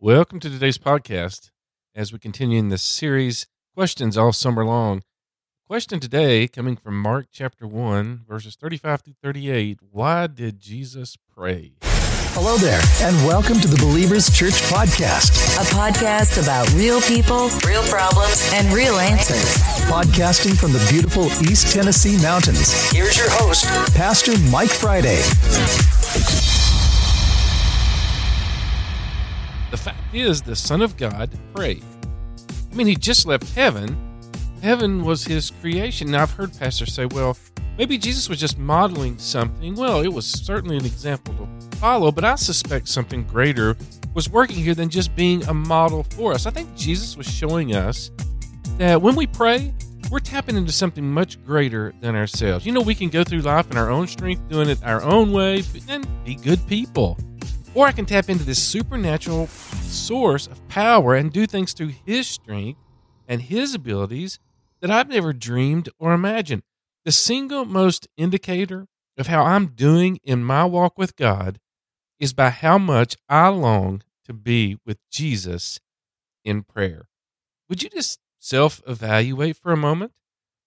Welcome to today's podcast as we continue in this series, Questions All Summer Long. Question today coming from Mark chapter 1, verses 35 through 38. Why did Jesus pray? Hello there, and welcome to the Believers Church Podcast. A podcast about real people, real problems, and real answers. Podcasting from the beautiful East Tennessee mountains. Here's your host, Pastor Mike Friday. The fact is, the Son of God prayed. I mean, he just left heaven. Heaven was his creation. Now, I've heard pastors say, well, maybe Jesus was just modeling something. Well, it was certainly an example to follow, but I suspect something greater was working here than just being a model for us. I think Jesus was showing us that when we pray, we're tapping into something much greater than ourselves. You know, we can go through life in our own strength, doing it our own way, and be good people. Or I can tap into this supernatural source of power and do things through His strength and His abilities that I've never dreamed or imagined. The single most indicator of how I'm doing in my walk with God is by how much I long to be with Jesus in prayer. Would you just self evaluate for a moment?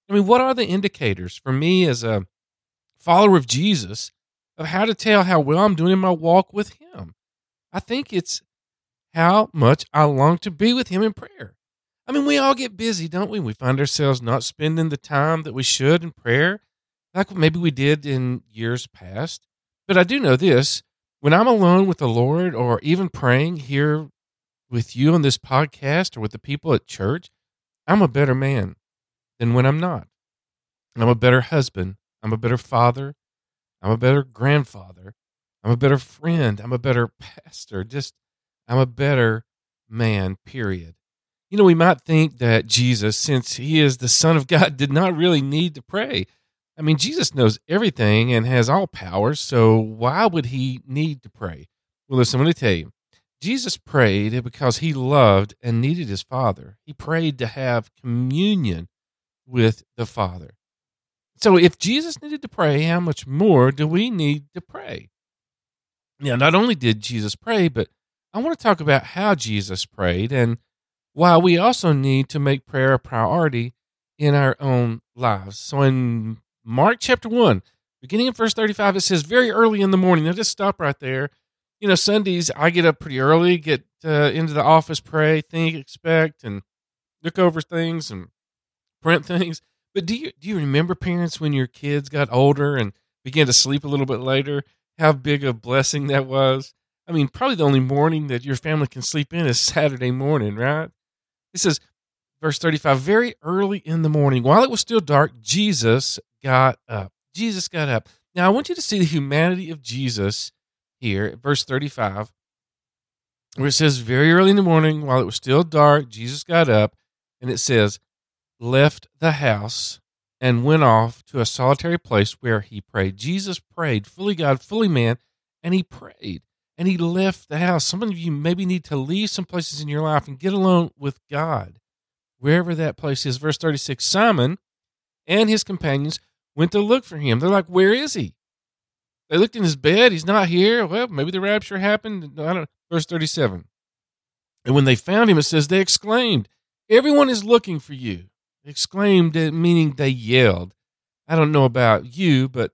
I mean, what are the indicators for me as a follower of Jesus of how to tell how well I'm doing in my walk with Him? I think it's how much I long to be with Him in prayer. I mean, we all get busy, don't we? We find ourselves not spending the time that we should in prayer, like maybe we did in years past. But I do know this when I'm alone with the Lord or even praying here with you on this podcast or with the people at church, I'm a better man than when I'm not. I'm a better husband. I'm a better father. I'm a better grandfather. I'm a better friend. I'm a better pastor. Just, I'm a better man, period. You know, we might think that Jesus, since he is the Son of God, did not really need to pray. I mean, Jesus knows everything and has all power, so why would he need to pray? Well, listen, I'm going to tell you. Jesus prayed because he loved and needed his Father. He prayed to have communion with the Father. So if Jesus needed to pray, how much more do we need to pray? Now, not only did Jesus pray, but I want to talk about how Jesus prayed and why we also need to make prayer a priority in our own lives. So in Mark chapter 1, beginning in verse 35, it says, Very early in the morning. Now just stop right there. You know, Sundays, I get up pretty early, get uh, into the office, pray, think, expect, and look over things and print things. But do you do you remember parents when your kids got older and began to sleep a little bit later? How big a blessing that was. I mean, probably the only morning that your family can sleep in is Saturday morning, right? It says, verse 35, very early in the morning, while it was still dark, Jesus got up. Jesus got up. Now, I want you to see the humanity of Jesus here, verse 35, where it says, very early in the morning, while it was still dark, Jesus got up, and it says, left the house and went off to a solitary place where he prayed. Jesus prayed, fully God, fully man, and he prayed and he left the house. Some of you maybe need to leave some places in your life and get alone with God, wherever that place is. Verse 36 Simon and his companions went to look for him. They're like, Where is he? They looked in his bed. He's not here. Well, maybe the rapture happened. I don't Verse 37. And when they found him, it says, they exclaimed, Everyone is looking for you exclaimed, meaning they yelled. I don't know about you, but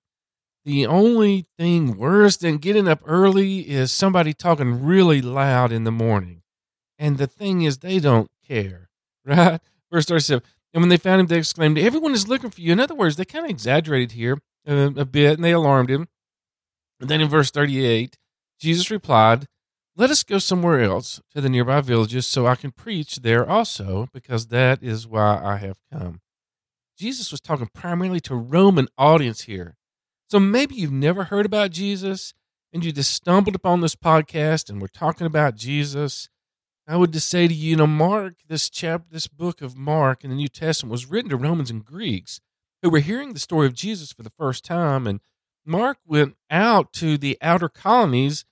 the only thing worse than getting up early is somebody talking really loud in the morning. And the thing is, they don't care, right? Verse 37. And when they found him, they exclaimed, Everyone is looking for you. In other words, they kind of exaggerated here a, a bit and they alarmed him. And then in verse 38, Jesus replied, let us go somewhere else to the nearby villages so I can preach there also, because that is why I have come. Jesus was talking primarily to Roman audience here. So maybe you've never heard about Jesus and you just stumbled upon this podcast and we're talking about Jesus. I would just say to you, you know, Mark, this chapter, this book of Mark in the New Testament was written to Romans and Greeks who were hearing the story of Jesus for the first time. And Mark went out to the outer colonies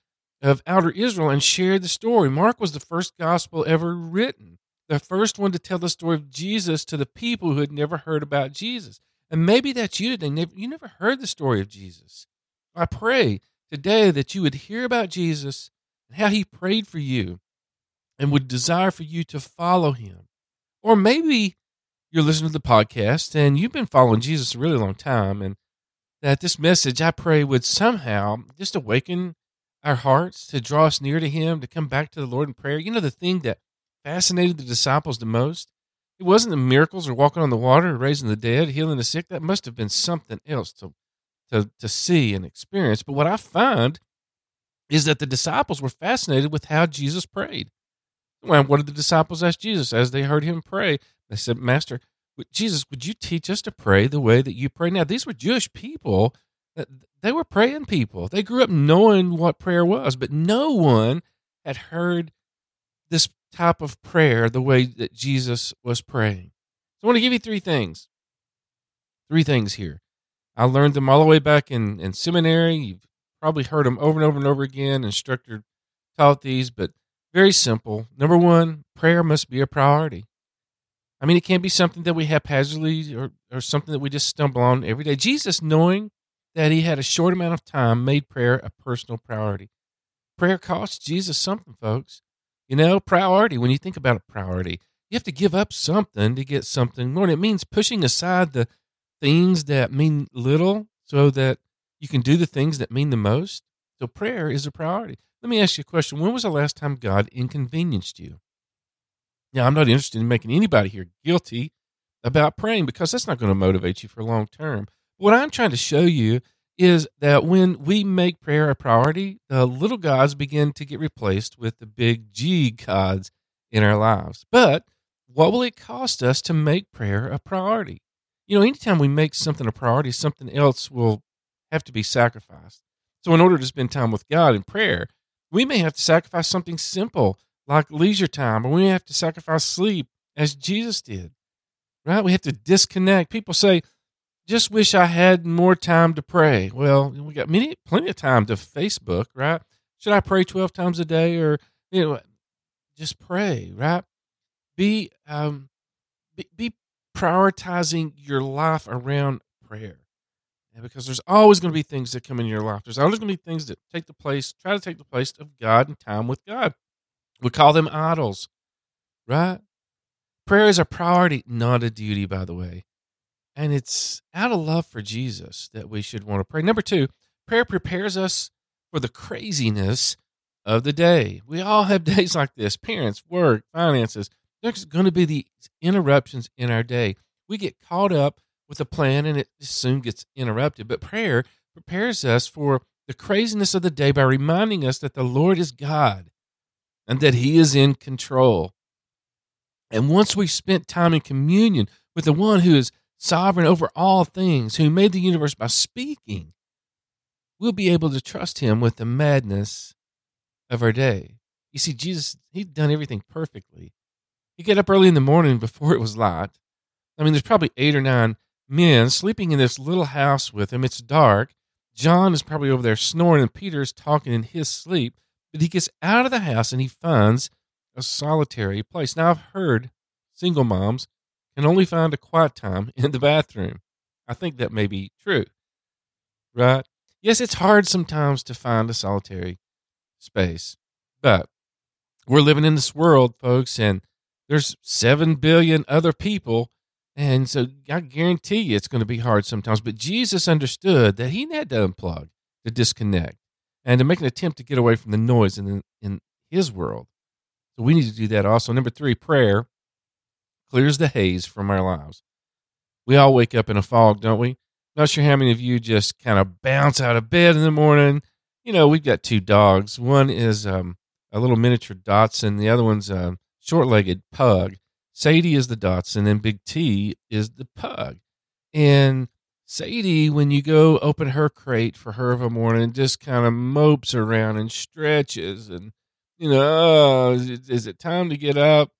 of outer Israel and shared the story. Mark was the first gospel ever written, the first one to tell the story of Jesus to the people who had never heard about Jesus. And maybe that's you today. You never heard the story of Jesus. I pray today that you would hear about Jesus and how he prayed for you and would desire for you to follow him. Or maybe you're listening to the podcast and you've been following Jesus a really long time, and that this message, I pray, would somehow just awaken our hearts to draw us near to him, to come back to the Lord in prayer. You know, the thing that fascinated the disciples the most? It wasn't the miracles or walking on the water or raising the dead, healing the sick. That must have been something else to, to, to see and experience. But what I find is that the disciples were fascinated with how Jesus prayed. Well, what did the disciples ask Jesus as they heard him pray? They said, Master, Jesus, would you teach us to pray the way that you pray? Now, these were Jewish people. They were praying people. They grew up knowing what prayer was, but no one had heard this type of prayer the way that Jesus was praying. So I want to give you three things. Three things here. I learned them all the way back in, in seminary. You've probably heard them over and over and over again. Instructor taught these, but very simple. Number one, prayer must be a priority. I mean, it can't be something that we haphazardly or, or something that we just stumble on every day. Jesus, knowing that he had a short amount of time, made prayer a personal priority. Prayer costs Jesus something, folks. You know, priority, when you think about a priority, you have to give up something to get something more. And it means pushing aside the things that mean little so that you can do the things that mean the most. So prayer is a priority. Let me ask you a question. When was the last time God inconvenienced you? Now, I'm not interested in making anybody here guilty about praying because that's not going to motivate you for long term. What I'm trying to show you is that when we make prayer a priority, the little gods begin to get replaced with the big G gods in our lives. But what will it cost us to make prayer a priority? You know, anytime we make something a priority, something else will have to be sacrificed. So, in order to spend time with God in prayer, we may have to sacrifice something simple like leisure time, or we may have to sacrifice sleep as Jesus did, right? We have to disconnect. People say, just wish I had more time to pray. Well, we got many, plenty of time to Facebook, right? Should I pray 12 times a day or, you know, just pray, right? Be, um, be, be prioritizing your life around prayer. And because there's always going to be things that come in your life. There's always going to be things that take the place, try to take the place of God and time with God. We call them idols, right? Prayer is a priority, not a duty, by the way. And it's out of love for Jesus that we should want to pray. Number two, prayer prepares us for the craziness of the day. We all have days like this parents, work, finances. There's going to be these interruptions in our day. We get caught up with a plan and it soon gets interrupted. But prayer prepares us for the craziness of the day by reminding us that the Lord is God and that He is in control. And once we've spent time in communion with the one who is sovereign over all things, who made the universe by speaking, we'll be able to trust him with the madness of our day. You see, Jesus, he'd done everything perfectly. He'd get up early in the morning before it was light. I mean, there's probably eight or nine men sleeping in this little house with him. It's dark. John is probably over there snoring, and Peter's talking in his sleep. But he gets out of the house and he finds a solitary place. Now, I've heard single moms can only find a quiet time in the bathroom. I think that may be true, right? Yes, it's hard sometimes to find a solitary space, but we're living in this world, folks, and there's 7 billion other people. And so I guarantee you it's going to be hard sometimes. But Jesus understood that he had to unplug, to disconnect, and to make an attempt to get away from the noise in, in his world. So we need to do that also. Number three, prayer clears the haze from our lives. We all wake up in a fog, don't we? Not sure how many of you just kind of bounce out of bed in the morning. You know, we've got two dogs. One is um, a little miniature Dachshund, the other one's a short legged pug. Sadie is the Dachshund, and Big T is the pug. And Sadie, when you go open her crate for her of a morning, just kind of mopes around and stretches and, you know, oh, is it time to get up?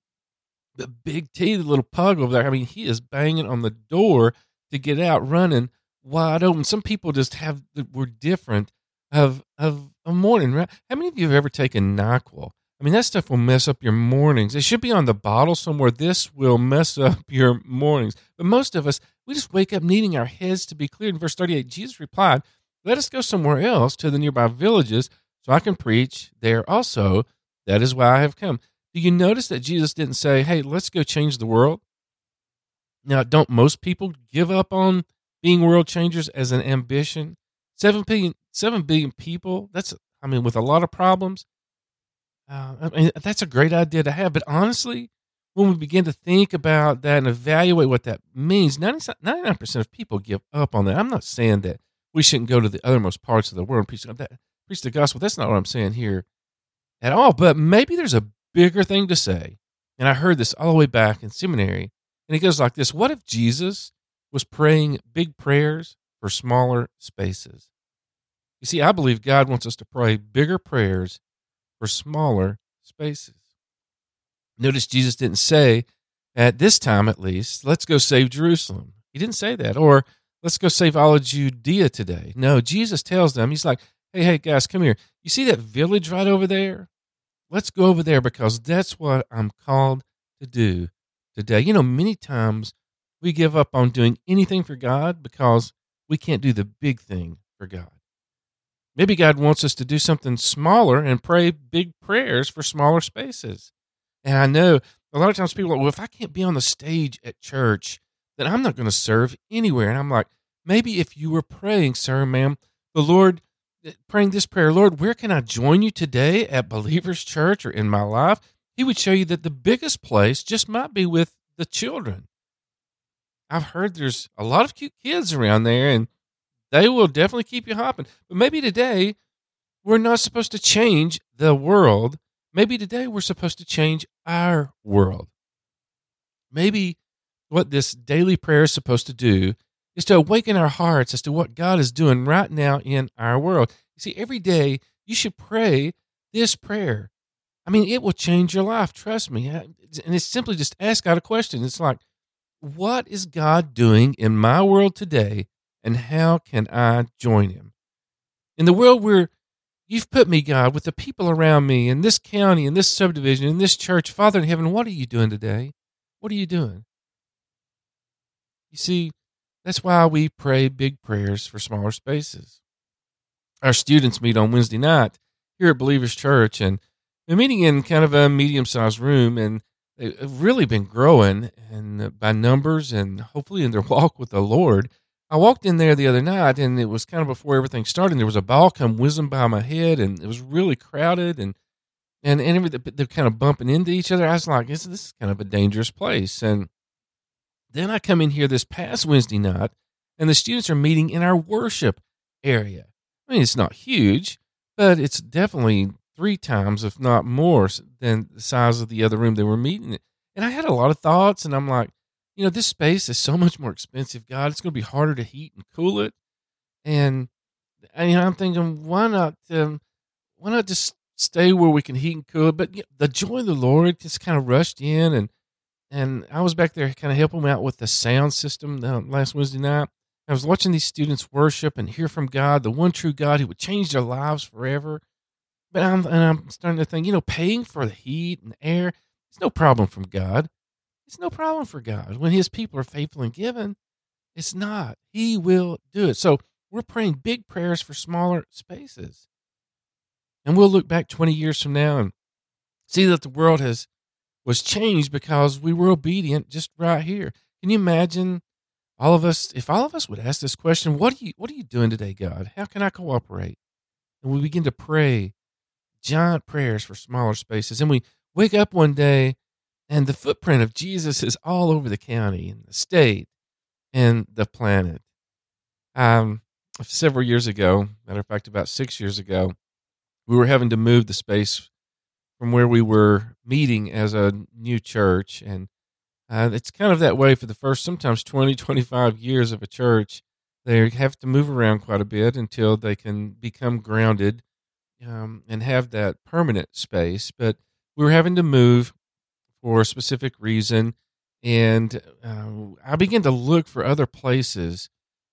The big T, the little pug over there, I mean, he is banging on the door to get out running wide open. Some people just have, we're different of, of a morning, right? How many of you have ever taken NyQuil? I mean, that stuff will mess up your mornings. It should be on the bottle somewhere. This will mess up your mornings. But most of us, we just wake up needing our heads to be cleared. In verse 38, Jesus replied, Let us go somewhere else to the nearby villages so I can preach there also. That is why I have come. Do you notice that Jesus didn't say, hey, let's go change the world? Now, don't most people give up on being world changers as an ambition? Seven billion, seven billion people, that's, I mean, with a lot of problems. Uh, I mean, that's a great idea to have. But honestly, when we begin to think about that and evaluate what that means, 99% of people give up on that. I'm not saying that we shouldn't go to the othermost parts of the world and preach, that, preach the gospel. That's not what I'm saying here at all. But maybe there's a bigger thing to say. And I heard this all the way back in seminary. And it goes like this What if Jesus was praying big prayers for smaller spaces? You see, I believe God wants us to pray bigger prayers for smaller spaces. Notice Jesus didn't say, at this time at least, let's go save Jerusalem. He didn't say that. Or let's go save all of Judea today. No, Jesus tells them, He's like, hey, hey, guys, come here. You see that village right over there? Let's go over there because that's what I'm called to do today. You know, many times we give up on doing anything for God because we can't do the big thing for God. Maybe God wants us to do something smaller and pray big prayers for smaller spaces. And I know a lot of times people are like, well, if I can't be on the stage at church, then I'm not going to serve anywhere. And I'm like, maybe if you were praying, sir, ma'am, the Lord, praying this prayer, Lord, where can I join you today at Believers Church or in my life? He would show you that the biggest place just might be with the children. I've heard there's a lot of cute kids around there and they will definitely keep you hopping. But maybe today we're not supposed to change the world Maybe today we're supposed to change our world. Maybe what this daily prayer is supposed to do is to awaken our hearts as to what God is doing right now in our world. You see, every day you should pray this prayer. I mean, it will change your life. Trust me. And it's simply just ask God a question. It's like, what is God doing in my world today, and how can I join Him? In the world we're You've put me, God, with the people around me in this county, in this subdivision, in this church. Father in heaven, what are you doing today? What are you doing? You see, that's why we pray big prayers for smaller spaces. Our students meet on Wednesday night here at Believers Church, and they're meeting in kind of a medium sized room, and they've uh, really been growing and uh, by numbers and hopefully in their walk with the Lord. I walked in there the other night, and it was kind of before everything started. there was a ball come whizzing by my head, and it was really crowded, and and and they're kind of bumping into each other. I was like, this, this is kind of a dangerous place. And then I come in here this past Wednesday night, and the students are meeting in our worship area. I mean, it's not huge, but it's definitely three times, if not more, than the size of the other room they were meeting in. And I had a lot of thoughts, and I'm like, you know, this space is so much more expensive. God, it's going to be harder to heat and cool it. And, and you know, I'm thinking, why not, um, why not just stay where we can heat and cool it? But you know, the joy of the Lord just kind of rushed in, and and I was back there kind of helping them out with the sound system last Wednesday night. I was watching these students worship and hear from God, the one true God who would change their lives forever. But I'm and I'm starting to think, you know, paying for the heat and air, it's no problem from God. It's no problem for God. When his people are faithful and given, it's not. He will do it. So we're praying big prayers for smaller spaces. And we'll look back 20 years from now and see that the world has was changed because we were obedient just right here. Can you imagine all of us if all of us would ask this question, what are you what are you doing today, God? How can I cooperate? And we begin to pray giant prayers for smaller spaces. And we wake up one day and the footprint of Jesus is all over the county and the state and the planet. Um, several years ago, matter of fact, about six years ago, we were having to move the space from where we were meeting as a new church. And uh, it's kind of that way for the first sometimes 20, 25 years of a church. They have to move around quite a bit until they can become grounded um, and have that permanent space. But we were having to move for a specific reason. And uh, I began to look for other places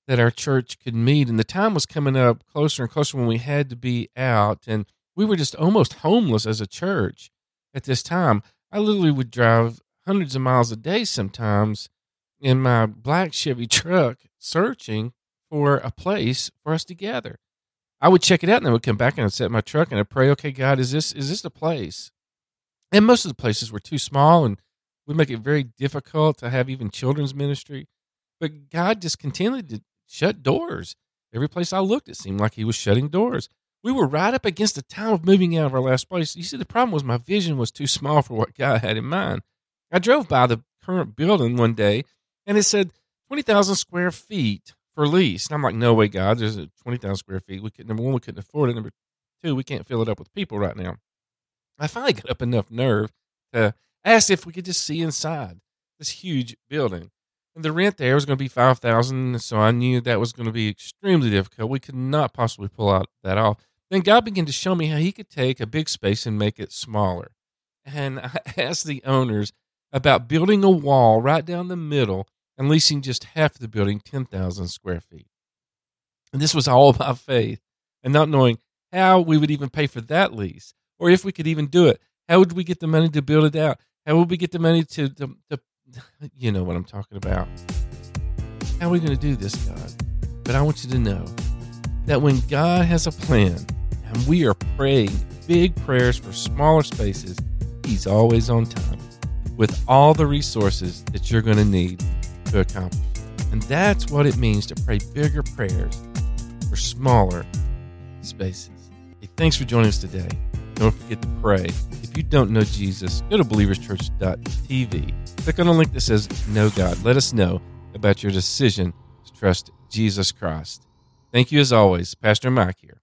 that our church could meet. And the time was coming up closer and closer when we had to be out. And we were just almost homeless as a church at this time. I literally would drive hundreds of miles a day sometimes in my black Chevy truck searching for a place for us to gather. I would check it out and then would come back and I'd set my truck and I'd pray, okay, God, is this is this the place? And most of the places were too small and would make it very difficult to have even children's ministry. But God just continued to shut doors. Every place I looked, it seemed like He was shutting doors. We were right up against the time of moving out of our last place. You see, the problem was my vision was too small for what God had in mind. I drove by the current building one day and it said 20,000 square feet for lease. And I'm like, no way, God, there's a 20,000 square feet. We could, number one, we couldn't afford it. Number two, we can't fill it up with people right now. I finally got up enough nerve to ask if we could just see inside this huge building. And the rent there was going to be 5000 so I knew that was going to be extremely difficult. We could not possibly pull out that off. Then God began to show me how he could take a big space and make it smaller. And I asked the owners about building a wall right down the middle and leasing just half the building, 10,000 square feet. And this was all by faith and not knowing how we would even pay for that lease or if we could even do it. How would we get the money to build it out? How would we get the money to, to, to you know what I'm talking about? How are we going to do this, God? But I want you to know that when God has a plan and we are praying big prayers for smaller spaces, He's always on time with all the resources that you're going to need to accomplish. And that's what it means to pray bigger prayers for smaller spaces. Hey, thanks for joining us today. Don't forget to pray. If you don't know Jesus, go to believerschurch.tv. Click on the link that says Know God. Let us know about your decision to trust Jesus Christ. Thank you as always. Pastor Mike here.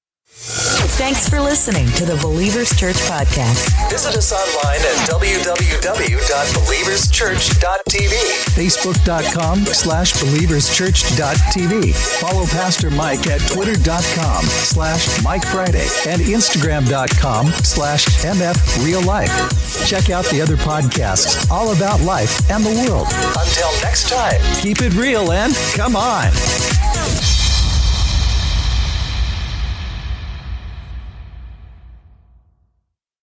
Thanks for listening to the Believers Church podcast. Visit us online at www.believerschurch.tv, facebook.com slash believerschurch.tv. Follow Pastor Mike at twitter.com slash Mike Friday and instagram.com slash MF Real Life. Check out the other podcasts all about life and the world. Until next time, keep it real and come on.